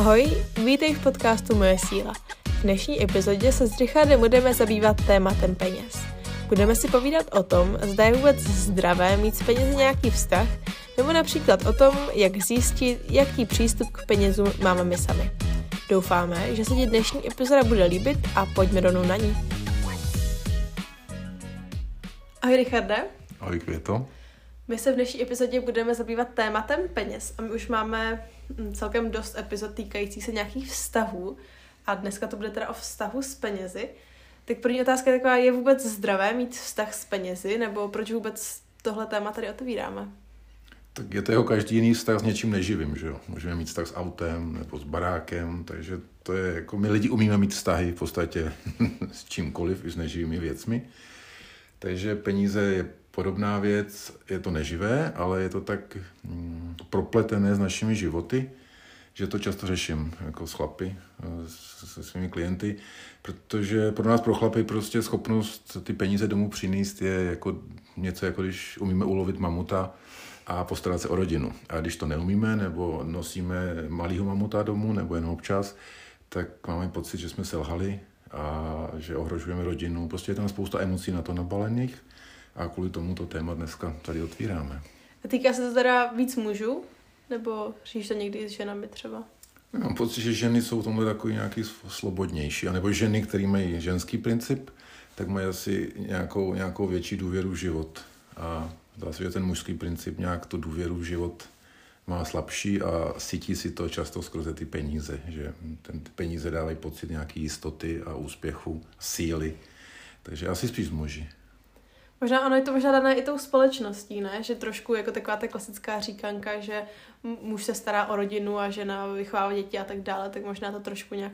Ahoj, vítej v podcastu Moje síla. V dnešní epizodě se s Richardem budeme zabývat tématem peněz. Budeme si povídat o tom, zda je vůbec zdravé mít s penězi nějaký vztah, nebo například o tom, jak zjistit, jaký přístup k penězům máme my sami. Doufáme, že se ti dnešní epizoda bude líbit a pojďme rovnou na ní. Ahoj Richarde. Ahoj Květo. My se v dnešní epizodě budeme zabývat tématem peněz a my už máme celkem dost epizod týkajících se nějakých vztahů a dneska to bude teda o vztahu s penězi. Tak první otázka je taková, je vůbec zdravé mít vztah s penězi nebo proč vůbec tohle téma tady otevíráme? Tak je to jako každý jiný vztah s něčím neživým, že jo? Můžeme mít vztah s autem nebo s barákem, takže to je jako, my lidi umíme mít vztahy v podstatě s čímkoliv, i s neživými věcmi. Takže peníze je podobná věc, je to neživé, ale je to tak mm, propletené s našimi životy, že to často řeším jako s chlapy, se svými klienty, protože pro nás, pro chlapy, prostě schopnost ty peníze domů přinést je jako něco, jako když umíme ulovit mamuta a postarat se o rodinu. A když to neumíme, nebo nosíme malýho mamuta domů, nebo jen občas, tak máme pocit, že jsme selhali a že ohrožujeme rodinu. Prostě je tam spousta emocí na to nabalených a kvůli tomu to téma dneska tady otvíráme. A týká se to teda víc mužů? Nebo říš to někdy s ženami třeba? Mám pocit, že ženy jsou tomhle takový nějaký slobodnější, anebo ženy, které mají ženský princip, tak mají asi nějakou, nějakou větší důvěru v život. A zdá se, že ten mužský princip nějak tu důvěru v život má slabší a cítí si to často skrze ty peníze, že ten, ty peníze dávají pocit nějaké jistoty a úspěchu, síly. Takže asi spíš muži. Možná ono je to možná dané i tou společností, ne? Že trošku jako taková ta klasická říkanka, že muž se stará o rodinu a žena vychovává děti a tak dále, tak možná to trošku nějak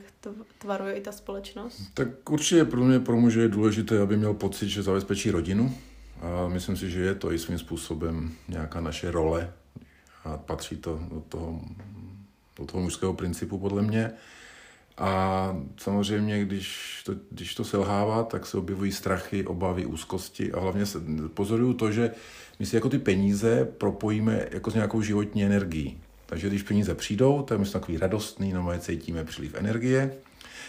tvaruje i ta společnost. Tak určitě pro mě, pro muže je důležité, aby měl pocit, že zabezpečí rodinu. A myslím si, že je to i svým způsobem nějaká naše role a patří to do toho, do toho mužského principu podle mě. A samozřejmě, když to, když to selhává, tak se objevují strachy, obavy, úzkosti a hlavně se pozoruju to, že my si jako ty peníze propojíme jako s nějakou životní energií. Takže když peníze přijdou, tak my jsme takový radostný, no cítíme příliv energie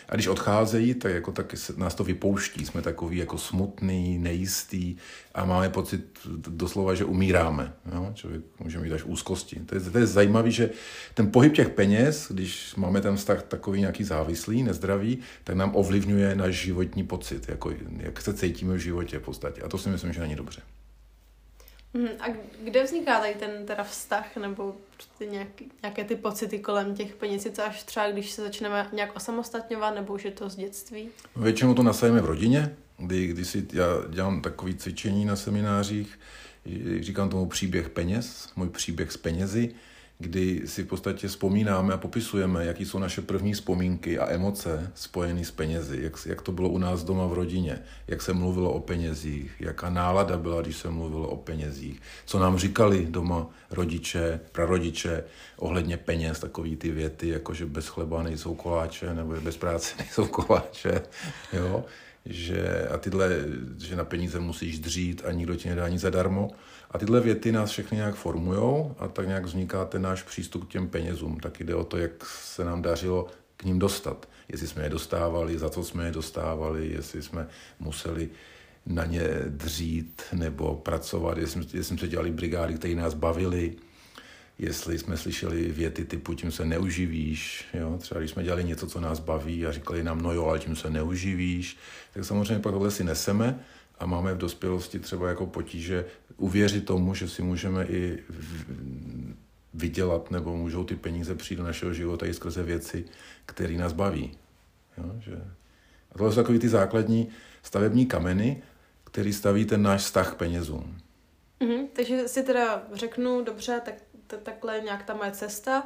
a když odcházejí, tak jako taky nás to vypouští. Jsme takový jako smutný, nejistý a máme pocit doslova, že umíráme. Jo? Člověk může mít až úzkosti. To je, to je zajímavé, že ten pohyb těch peněz, když máme ten vztah takový nějaký závislý, nezdravý, tak nám ovlivňuje náš životní pocit, jako, jak se cítíme v životě v podstatě. A to si myslím, že není dobře. Hmm, a kde vzniká tady ten teda vztah nebo prostě nějaký, nějaké ty pocity kolem těch peněz? To až třeba, když se začneme nějak osamostatňovat, nebo už je to z dětství? Většinou to nasajeme v rodině, kdy, kdy si já dělám takové cvičení na seminářích, říkám tomu příběh peněz, můj příběh s penězi, kdy si v podstatě vzpomínáme a popisujeme, jaký jsou naše první vzpomínky a emoce spojené s penězi, jak, jak to bylo u nás doma v rodině, jak se mluvilo o penězích, jaká nálada byla, když se mluvilo o penězích, co nám říkali doma rodiče, prarodiče ohledně peněz, takový ty věty, jako že bez chleba nejsou koláče, nebo bez práce nejsou koláče, jo že, a tyhle, že na peníze musíš dřít a nikdo ti nedá nic zadarmo. A tyhle věty nás všechny nějak formujou a tak nějak vzniká ten náš přístup k těm penězům. Tak jde o to, jak se nám dařilo k ním dostat. Jestli jsme je dostávali, za co jsme je dostávali, jestli jsme museli na ně dřít nebo pracovat, jestli, jestli jsme se dělali brigády, které nás bavili, jestli jsme slyšeli věty typu tím se neuživíš, jo? třeba když jsme dělali něco, co nás baví a říkali nám, no jo, ale tím se neuživíš, tak samozřejmě pak tohle si neseme a máme v dospělosti třeba jako potíže uvěřit tomu, že si můžeme i vydělat nebo můžou ty peníze přijít do našeho života i skrze věci, které nás baví. Jo? Že... A tohle jsou takový ty základní stavební kameny, který staví ten náš vztah k penězům. Mm-hmm, takže si teda řeknu, dobře, tak takhle nějak ta moje cesta,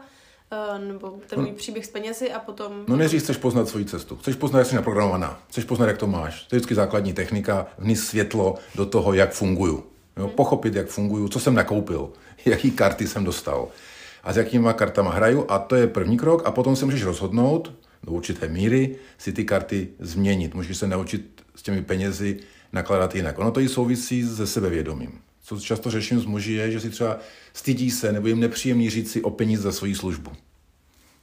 eh, nebo ten můj příběh s penězi a potom... No nejdřív chceš poznat svoji cestu. Chceš poznat, jak jsi naprogramovaná. Chceš poznat, jak to máš. To je vždycky základní technika, vníst světlo do toho, jak funguju. Jo? Hmm. Pochopit, jak funguju, co jsem nakoupil, jaký karty jsem dostal a s jakýma kartama hraju a to je první krok a potom se můžeš rozhodnout do určité míry si ty karty změnit. Můžeš se naučit s těmi penězi nakládat jinak. Ono to i souvisí se sebevědomím co často řeším s muži, je, že si třeba stydí se nebo jim nepříjemný říct si o peníze za svoji službu.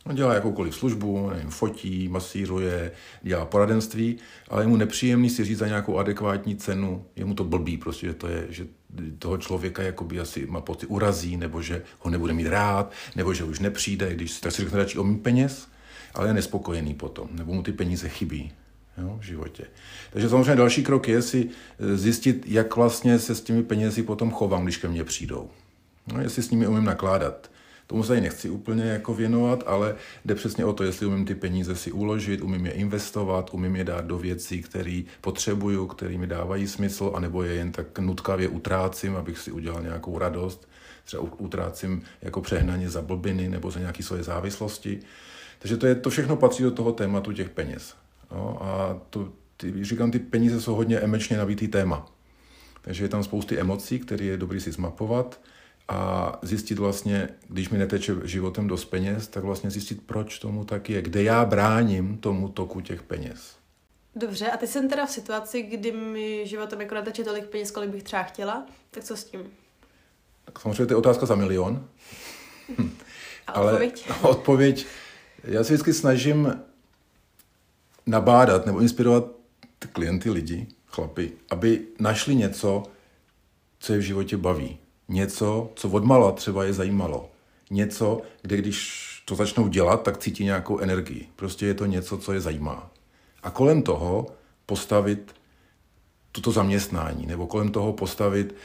On dělá jakoukoliv službu, nevím, fotí, masíruje, dělá poradenství, ale je mu nepříjemný si říct za nějakou adekvátní cenu. Je mu to blbý prostě, že, to je, že toho člověka jakoby asi má pocit urazí, nebo že ho nebude mít rád, nebo že už nepřijde, když tak si řekne radši o mý peněz, ale je nespokojený potom, nebo mu ty peníze chybí jo, v životě. Takže samozřejmě další krok je si zjistit, jak vlastně se s těmi penězi potom chovám, když ke mně přijdou. No, jestli s nimi umím nakládat. Tomu se nechci úplně jako věnovat, ale jde přesně o to, jestli umím ty peníze si uložit, umím je investovat, umím je dát do věcí, které potřebuju, které mi dávají smysl, anebo je jen tak nutkavě utrácím, abych si udělal nějakou radost. Třeba utrácím jako přehnaně za blbiny nebo za nějaké svoje závislosti. Takže to, je, to všechno patří do toho tématu těch peněz. No, a to, ty, říkám, ty peníze jsou hodně emočně nabitý téma. Takže je tam spousty emocí, které je dobrý si zmapovat a zjistit vlastně, když mi neteče životem dost peněz, tak vlastně zjistit, proč tomu tak je, kde já bráním tomu toku těch peněz. Dobře, a teď jsem teda v situaci, kdy mi životem jako neteče tolik peněz, kolik bych třeba chtěla, tak co s tím? Tak samozřejmě to je otázka za milion. A odpověď? Ale odpověď, já se vždycky snažím nabádat nebo inspirovat klienty, lidi, chlapy, aby našli něco, co je v životě baví něco, co odmala třeba je zajímalo. Něco, kde když to začnou dělat, tak cítí nějakou energii. Prostě je to něco, co je zajímá. A kolem toho postavit toto zaměstnání, nebo kolem toho postavit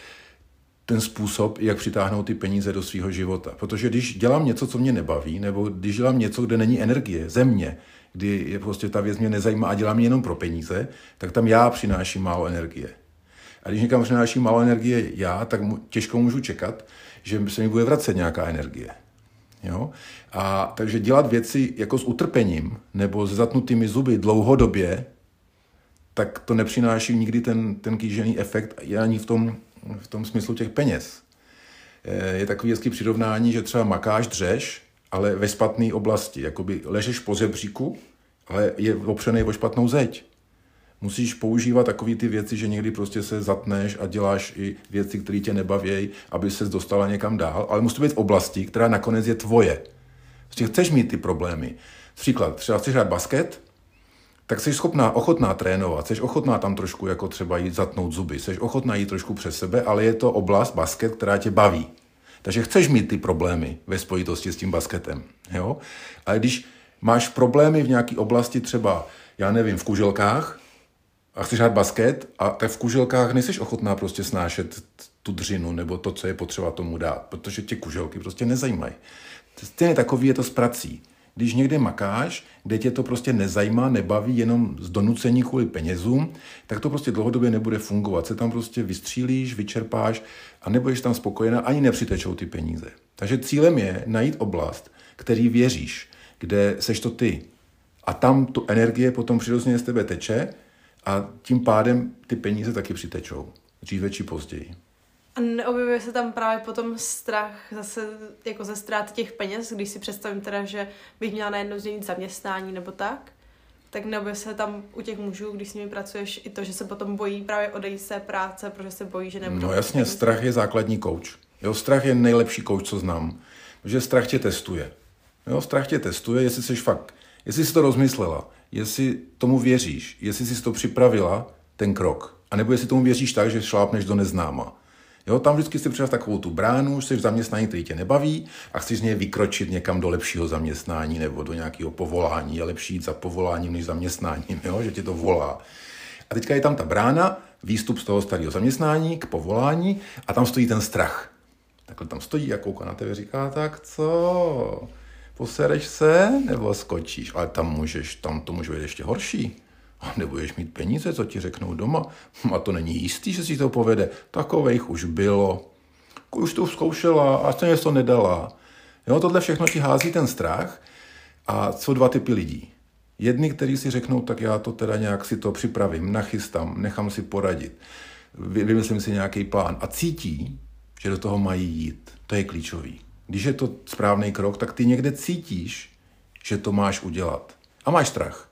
ten způsob, jak přitáhnout ty peníze do svého života. Protože když dělám něco, co mě nebaví, nebo když dělám něco, kde není energie, země, kdy je prostě ta věc mě nezajímá a dělám jenom pro peníze, tak tam já přináším málo energie. A když někam přináším málo energie já, tak těžko můžu čekat, že se mi bude vracet nějaká energie. Jo? A takže dělat věci jako s utrpením nebo s zatnutými zuby dlouhodobě, tak to nepřináší nikdy ten, ten kýžený efekt ani v tom, v tom smyslu těch peněz. Eh, je takový hezký přirovnání, že třeba makáš, dřeš, ale ve špatné oblasti. Jakoby ležeš po zebříku, ale je opřený o špatnou zeď musíš používat takové ty věci, že někdy prostě se zatneš a děláš i věci, které tě nebaví, aby se dostala někam dál, ale musí to být v oblasti, která nakonec je tvoje. Prostě chceš mít ty problémy. Příklad, třeba chceš hrát basket, tak jsi schopná, ochotná trénovat, jsi ochotná tam trošku jako třeba jít zatnout zuby, jsi ochotná jít trošku přes sebe, ale je to oblast basket, která tě baví. Takže chceš mít ty problémy ve spojitosti s tím basketem. Jo? Ale když máš problémy v nějaké oblasti třeba, já nevím, v kuželkách, a chceš hrát basket a tak v kuželkách nejsi ochotná prostě snášet tu dřinu nebo to, co je potřeba tomu dát, protože tě kuželky prostě nezajímají. Stejně takový je to s prací. Když někde makáš, kde tě to prostě nezajímá, nebaví jenom z donucení kvůli penězům, tak to prostě dlouhodobě nebude fungovat. Se tam prostě vystřílíš, vyčerpáš a nebudeš tam spokojená, ani nepřitečou ty peníze. Takže cílem je najít oblast, který věříš, kde seš to ty. A tam tu energie potom přirozeně z tebe teče a tím pádem ty peníze taky přitečou, dříve či později. A neobjevuje se tam právě potom strach zase jako ze ztráty těch peněz, když si představím teda, že bych měla najednou změnit zaměstnání nebo tak, tak neobjevuje se tam u těch mužů, když s nimi pracuješ, i to, že se potom bojí právě odejít z té práce, protože se bojí, že nebudou. No jasně, peníze. strach je základní kouč. Jo, strach je nejlepší kouč, co znám. Protože strach tě testuje. Jo, strach tě testuje, jestli jsi fakt, jestli jsi to rozmyslela, jestli tomu věříš, jestli jsi to připravila, ten krok. A nebo jestli tomu věříš tak, že šlápneš do neznáma. Jo, tam vždycky si připravil takovou tu bránu, jsi v zaměstnání, který tě nebaví a chceš z něj vykročit někam do lepšího zaměstnání nebo do nějakého povolání. Je lepší jít za povoláním než zaměstnáním, jo, že tě to volá. A teďka je tam ta brána, výstup z toho starého zaměstnání k povolání a tam stojí ten strach. Takhle tam stojí a kouká na tebe říká, tak co? posereš se nebo skočíš, ale tam můžeš, tam to může být ještě horší. Nebudeš mít peníze, co ti řeknou doma. A to není jistý, že si to povede. Takovejch už bylo. Už to zkoušela a stejně to nedala. Jo, tohle všechno ti hází ten strach. A co dva typy lidí. Jedni, kteří si řeknou, tak já to teda nějak si to připravím, nachystám, nechám si poradit, vymyslím si nějaký plán a cítí, že do toho mají jít. To je klíčový když je to správný krok, tak ty někde cítíš, že to máš udělat. A máš strach.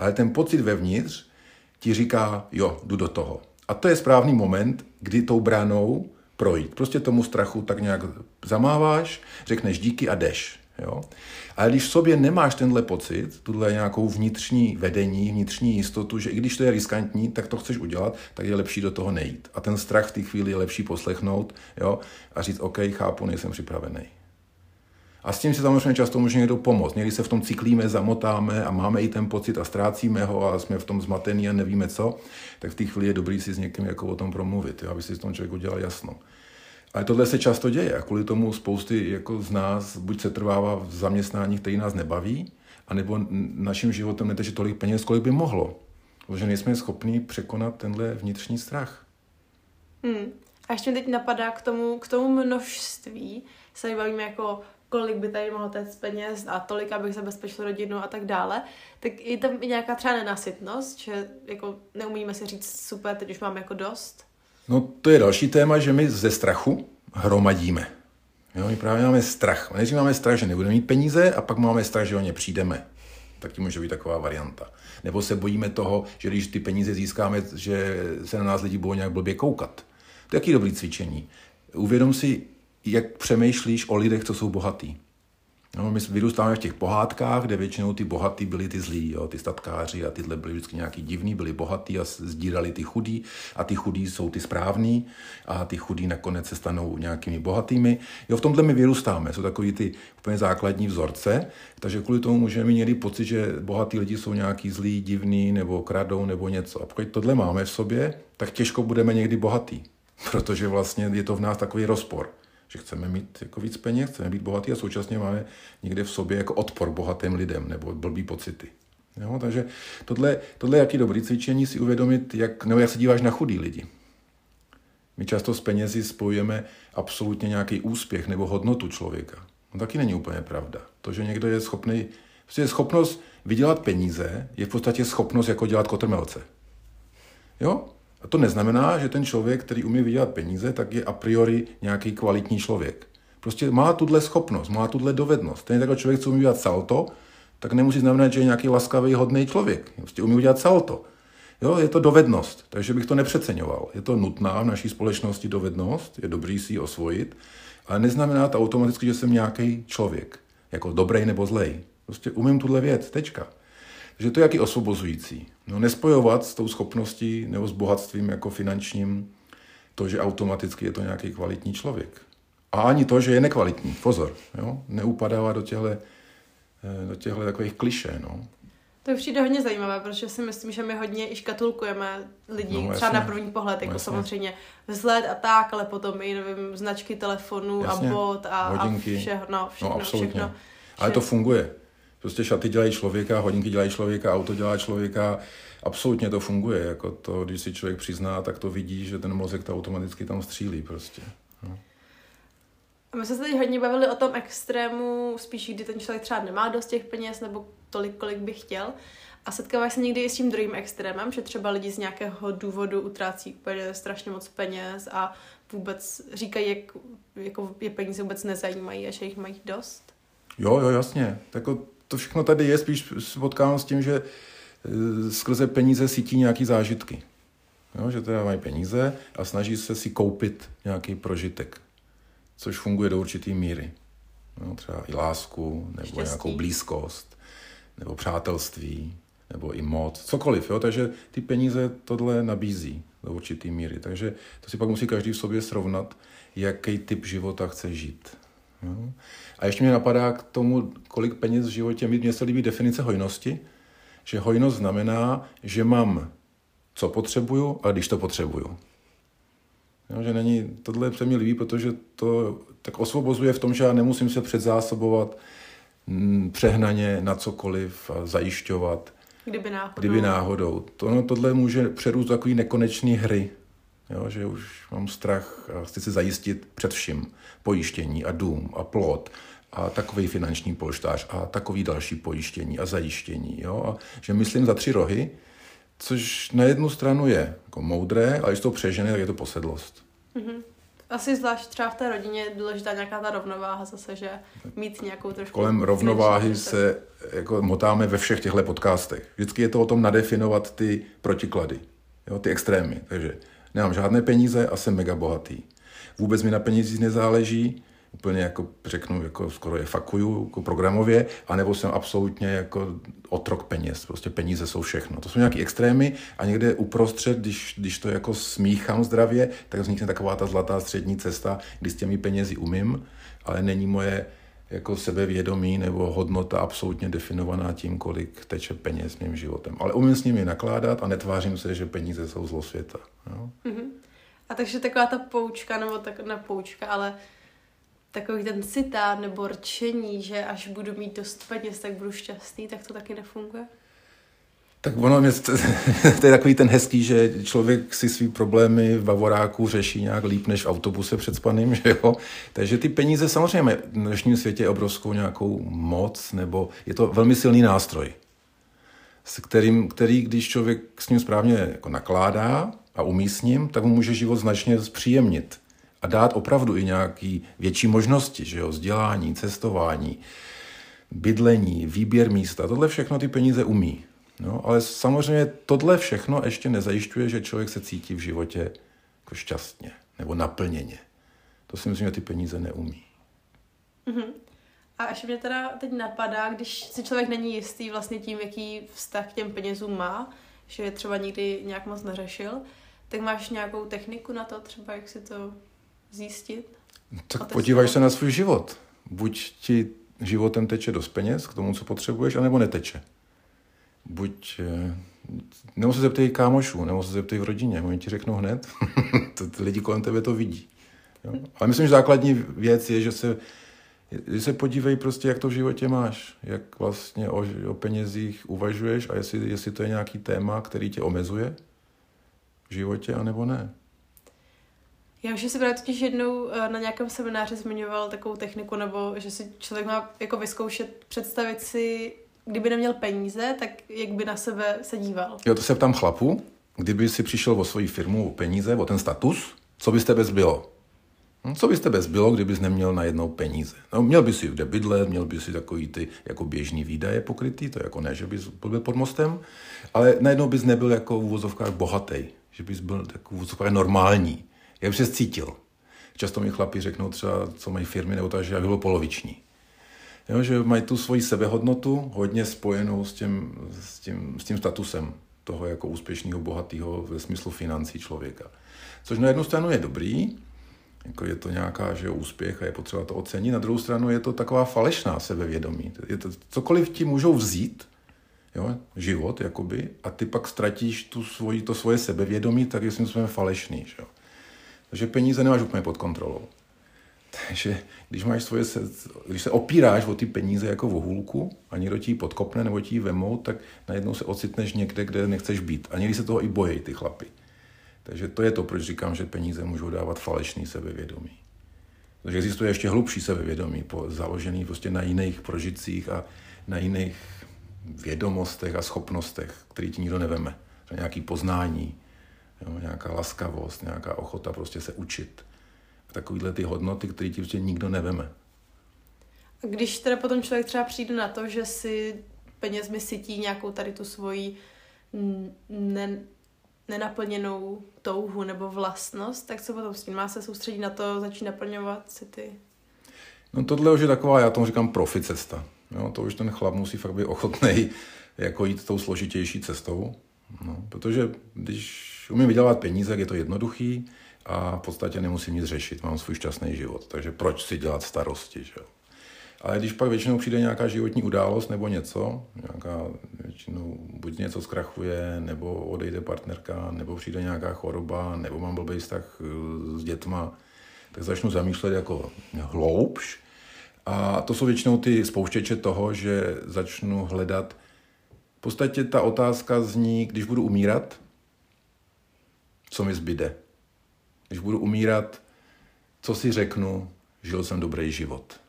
Ale ten pocit vevnitř ti říká, jo, jdu do toho. A to je správný moment, kdy tou branou projít. Prostě tomu strachu tak nějak zamáváš, řekneš díky a jdeš. Jo? Ale když v sobě nemáš tenhle pocit, tuhle nějakou vnitřní vedení, vnitřní jistotu, že i když to je riskantní, tak to chceš udělat, tak je lepší do toho nejít. A ten strach v té chvíli je lepší poslechnout jo? a říct, OK, chápu, nejsem připravený. A s tím si samozřejmě často může někdo pomoct. Někdy se v tom cyklíme, zamotáme a máme i ten pocit a ztrácíme ho a jsme v tom zmatení a nevíme co, tak v té chvíli je dobrý si s někým jako o tom promluvit, jo? aby si s tom člověk udělal jasno. Ale tohle se často děje a kvůli tomu spousty jako z nás buď se trvává v zaměstnání, který nás nebaví, anebo naším životem neteče tolik peněz, kolik by mohlo. Protože nejsme schopni překonat tenhle vnitřní strach. Hmm. A ještě teď napadá k tomu, k tomu množství, se bavíme jako kolik by tady mohlo téct peněz a tolik, abych zabezpečil rodinu a tak dále, tak je tam i nějaká třeba nenasytnost, že jako neumíme si říct super, teď už máme jako dost. No to je další téma, že my ze strachu hromadíme. Jo, my právě máme strach. Nejdřív máme strach, že nebudeme mít peníze a pak máme strach, že o ně přijdeme. Tak tím může být taková varianta. Nebo se bojíme toho, že když ty peníze získáme, že se na nás lidi budou nějak blbě koukat. To je jaký dobrý cvičení. Uvědom si, jak přemýšlíš o lidech, co jsou bohatý. No, my vyrůstáme v těch pohádkách, kde většinou ty bohatý byli ty zlí, jo, ty statkáři a tyhle byli vždycky nějaký divní, byli bohatý a sdírali ty chudí a ty chudí jsou ty správní a ty chudí nakonec se stanou nějakými bohatými. Jo, v tomhle my vyrůstáme, jsou takový ty úplně základní vzorce, takže kvůli tomu můžeme mít někdy pocit, že bohatí lidi jsou nějaký zlí, divní nebo kradou nebo něco. A pokud tohle máme v sobě, tak těžko budeme někdy bohatý, protože vlastně je to v nás takový rozpor že chceme mít jako víc peněz, chceme být bohatý a současně máme někde v sobě jako odpor bohatým lidem nebo blbý pocity. Jo, takže tohle, tohle je jaký dobrý cvičení si uvědomit, jak, nebo jak se díváš na chudý lidi. My často s penězi spojujeme absolutně nějaký úspěch nebo hodnotu člověka. No taky není úplně pravda. To, že někdo je schopný, prostě schopnost vydělat peníze, je v podstatě schopnost jako dělat kotrmelce. Jo? A to neznamená, že ten člověk, který umí vydělat peníze, tak je a priori nějaký kvalitní člověk. Prostě má tuhle schopnost, má tuhle dovednost. Ten takhle člověk, co umí dělat salto, tak nemusí znamenat, že je nějaký laskavý, hodný člověk. Prostě umí udělat salto. Jo, je to dovednost, takže bych to nepřeceňoval. Je to nutná v naší společnosti dovednost, je dobrý si ji osvojit, ale neznamená to automaticky, že jsem nějaký člověk, jako dobrý nebo zlej. Prostě umím tuhle věc, tečka. Takže to je jaký osvobozující. No, nespojovat s tou schopností nebo s bohatstvím jako finančním to, že automaticky je to nějaký kvalitní člověk. A ani to, že je nekvalitní. Pozor, jo? neupadává do těchto, eh, do těchto takových kliše. No. To je přijde hodně zajímavé, protože si myslím, že my hodně i škatulkujeme lidi, no, třeba na první pohled, jako no, samozřejmě vzhled a tak, ale potom i nevím, značky telefonů jasně. a bot a, Hodinky. a všechno, no, všechno, no, absolutně. všechno. Ale to funguje. Prostě šaty dělají člověka, hodinky dělají člověka, auto dělá člověka. Absolutně to funguje. Jako to, když si člověk přizná, tak to vidí, že ten mozek to automaticky tam střílí prostě. No. A my jsme se teď hodně bavili o tom extrému, spíš kdy ten člověk třeba nemá dost těch peněz nebo tolik, kolik by chtěl. A setkáváš se někdy i s tím druhým extrémem, že třeba lidi z nějakého důvodu utrácí úplně strašně moc peněz a vůbec říkají, jak jako je peníze vůbec nezajímají a že jich mají dost? Jo, jo, jasně. Tak to všechno tady je, spíš potkávám s tím, že e, skrze peníze cítí nějaký zážitky. Jo, že teda mají peníze a snaží se si koupit nějaký prožitek, což funguje do určité míry. Jo, třeba i lásku, nebo Štěstí. nějakou blízkost, nebo přátelství, nebo i moc, cokoliv. Jo? Takže ty peníze tohle nabízí do určité míry. Takže to si pak musí každý v sobě srovnat, jaký typ života chce žít. Jo? A ještě mě napadá k tomu, kolik peněz v životě mít. Mně se líbí definice hojnosti, že hojnost znamená, že mám, co potřebuju, a když to potřebuju. Jo, že není, tohle se mi líbí, protože to tak osvobozuje v tom, že já nemusím se předzásobovat mm, přehnaně na cokoliv a zajišťovat. Kdyby náhodou. Kdyby náhodou. To, no, tohle může přerůst takový nekonečný hry. Jo, že už mám strach a chci si zajistit před vším pojištění a dům a plot a takový finanční polštář a takový další pojištění a zajištění. Jo? A že myslím za tři rohy, což na jednu stranu je jako moudré, ale když to přežene, tak je to posedlost. Mm-hmm. Asi zvlášť třeba v té rodině je důležitá nějaká ta rovnováha zase, že mít nějakou trošku... Kolem rovnováhy se jako motáme ve všech těchto podcastech. Vždycky je to o tom nadefinovat ty protiklady, jo, ty extrémy. Takže nemám žádné peníze a jsem mega bohatý. Vůbec mi na penězích nezáleží, úplně jako řeknu, jako skoro je fakuju jako programově, anebo jsem absolutně jako otrok peněz. Prostě peníze jsou všechno. To jsou nějaké extrémy a někde uprostřed, když, když to jako smíchám zdravě, tak vznikne taková ta zlatá střední cesta, kdy s těmi penězi umím, ale není moje jako sebevědomí nebo hodnota absolutně definovaná tím, kolik teče peněz mým životem. Ale umím s nimi nakládat a netvářím se, že peníze jsou zlo světa. Jo? Mm-hmm. A takže taková ta poučka, nebo tak na poučka, ale takový ten citát nebo rčení, že až budu mít dost peněz, tak budu šťastný, tak to taky nefunguje? Tak ono, je, to je takový ten hezký, že člověk si svý problémy v Bavoráku řeší nějak líp než v autobuse před spaným, že jo? Takže ty peníze samozřejmě v dnešním světě obrovskou nějakou moc, nebo je to velmi silný nástroj, s kterým, který, když člověk s ním správně jako nakládá a umí s ním, tak mu může život značně zpříjemnit a dát opravdu i nějaký větší možnosti, že jo? Vzdělání, cestování, bydlení, výběr místa, tohle všechno ty peníze umí. No, ale samozřejmě tohle všechno ještě nezajišťuje, že člověk se cítí v životě jako šťastně nebo naplněně. To si myslím, že ty peníze neumí. Mm-hmm. A až mě teda teď napadá, když si člověk není jistý vlastně tím, jaký vztah k těm penězům má, že je třeba nikdy nějak moc neřešil, tak máš nějakou techniku na to třeba, jak si to zjistit? Tak podívaj se na svůj život. Buď ti životem teče dost peněz k tomu, co potřebuješ, anebo neteče buď, eh, nebo se zeptej kámošů, nebo se zeptej v rodině, oni ti řeknou hned, to, ty lidi kolem tebe to vidí. Jo? Ale myslím, že základní věc je, že se, že se podívej prostě, jak to v životě máš, jak vlastně o, o penězích uvažuješ a jestli, jestli to je nějaký téma, který tě omezuje v životě, anebo ne. Já už si právě totiž jednou eh, na nějakém semináři zmiňoval takovou techniku, nebo že si člověk má jako vyzkoušet představit si kdyby neměl peníze, tak jak by na sebe se díval? Jo, to se ptám chlapu, kdyby si přišel o svoji firmu, o peníze, o ten status, co byste bez bylo? Hm, co byste bez bylo, kdybys neměl na jednou peníze? No, měl by si kde bydlet, měl by si takový ty jako běžný výdaje pokrytý, to jako ne, že bys byl pod mostem, ale najednou bys nebyl jako v úvozovkách bohatý, že bys byl jako v úvozovkách normální. Jak bys se cítil? Často mi chlapi řeknou třeba, co mají firmy, nebo tak, že já byl poloviční. Jo, že mají tu svoji sebehodnotu hodně spojenou s tím, s tím, s tím statusem toho jako úspěšného, bohatého ve smyslu financí člověka. Což na jednu stranu je dobrý, jako je to nějaká že úspěch a je potřeba to ocenit, na druhou stranu je to taková falešná sebevědomí. Je to, cokoliv ti můžou vzít, jo, život, jakoby, a ty pak ztratíš tu svoji, to svoje sebevědomí, tak je svým falešný. Že? Takže peníze nemáš úplně pod kontrolou. Takže když, máš svoje, když se opíráš o ty peníze jako o hůlku a někdo ti podkopne nebo ti ji vemou, tak najednou se ocitneš někde, kde nechceš být. A někdy se toho i bojí ty chlapy. Takže to je to, proč říkám, že peníze můžou dávat falešný sebevědomí. Takže existuje ještě hlubší sebevědomí, založený prostě na jiných prožitcích a na jiných vědomostech a schopnostech, které ti nikdo neveme. Nějaký poznání, jo, nějaká laskavost, nějaká ochota prostě se učit takovýhle ty hodnoty, které ti prostě nikdo neveme. A když teda potom člověk třeba přijde na to, že si penězmi sytí nějakou tady tu svoji ne, nenaplněnou touhu nebo vlastnost, tak co potom s tím? Má se soustředit na to, začít naplňovat si ty? No tohle už je taková, já tomu říkám profi cesta. Jo, to už ten chlap musí fakt být ochotný jako jít tou složitější cestou. No, protože když umím vydělat peníze, je to jednoduchý, a v podstatě nemusím nic řešit, mám svůj šťastný život. Takže proč si dělat starosti, že? Ale když pak většinou přijde nějaká životní událost nebo něco, nějaká většinou buď něco zkrachuje, nebo odejde partnerka, nebo přijde nějaká choroba, nebo mám blbý vztah eh, s dětma, tak začnu zamýšlet jako hloubš. A to jsou většinou ty spouštěče toho, že začnu hledat. V podstatě ta otázka zní, když budu umírat, co mi zbyde když budu umírat, co si řeknu, žil jsem dobrý život.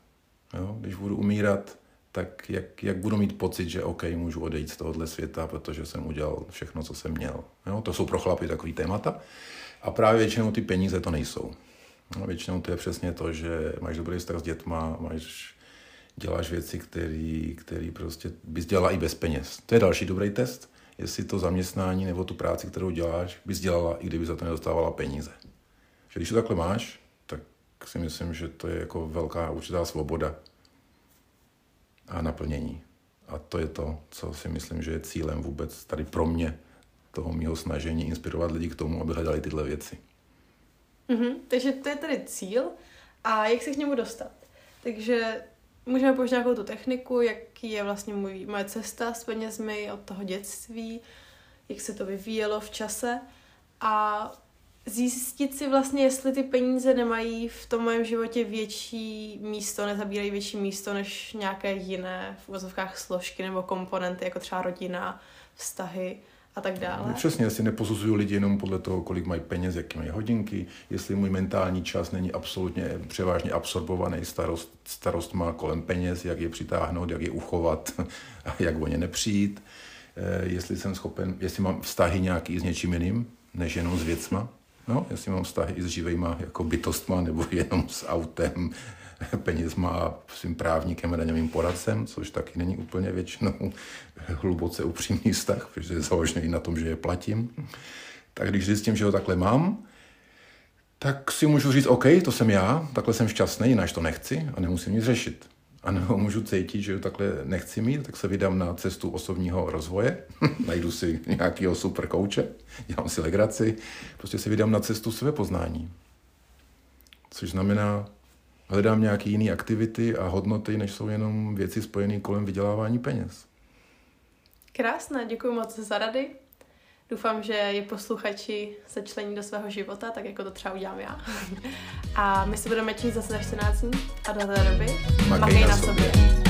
Jo? Když budu umírat, tak jak, jak budu mít pocit, že OK, můžu odejít z tohohle světa, protože jsem udělal všechno, co jsem měl. Jo? To jsou pro chlapy takový témata. A právě většinou ty peníze to nejsou. No, většinou to je přesně to, že máš dobrý vztah s dětma, máš, děláš věci, které prostě bys dělala i bez peněz. To je další dobrý test, jestli to zaměstnání nebo tu práci, kterou děláš, bys dělala, i kdyby za to nedostávala peníze. Že když to takhle máš, tak si myslím, že to je jako velká určitá svoboda a naplnění. A to je to, co si myslím, že je cílem vůbec tady pro mě, toho mého snažení inspirovat lidi k tomu, aby hledali tyhle věci. Mm-hmm, takže to je tady cíl a jak se k němu dostat. Takže můžeme použít nějakou tu techniku, jaký je vlastně můj, moje cesta s penězmi od toho dětství, jak se to vyvíjelo v čase a zjistit si vlastně, jestli ty peníze nemají v tom mém životě větší místo, nezabírají větší místo než nějaké jiné v uvozovkách složky nebo komponenty, jako třeba rodina, vztahy a tak dále. No, přesně, jestli neposuzuju lidi jenom podle toho, kolik mají peněz, jaké mají hodinky, jestli můj mentální čas není absolutně převážně absorbovaný starost, starost má kolem peněz, jak je přitáhnout, jak je uchovat a jak o ně nepřijít, eh, jestli jsem schopen, jestli mám vztahy nějaký s něčím jiným, než jenom s věcma, no, jestli mám vztahy i s živejma jako bytostma, nebo jenom s autem, penězma a svým právníkem a daňovým poradcem, což taky není úplně většinou hluboce upřímný vztah, protože je založený na tom, že je platím. Tak když zjistím, že ho takhle mám, tak si můžu říct, OK, to jsem já, takhle jsem šťastný, jinak to nechci a nemusím nic řešit. A nebo můžu cítit, že takhle nechci mít, tak se vydám na cestu osobního rozvoje, najdu si nějakého super kouče, dělám si legraci, prostě se vydám na cestu své poznání. Což znamená hledám nějaké jiné aktivity a hodnoty, než jsou jenom věci spojené kolem vydělávání peněz. Krásné, děkuji moc za rady. Doufám, že je posluchači začlení do svého života, tak jako to třeba udělám já. A my se budeme číst zase za 14 dní a do té doby makej na sobě. sobě.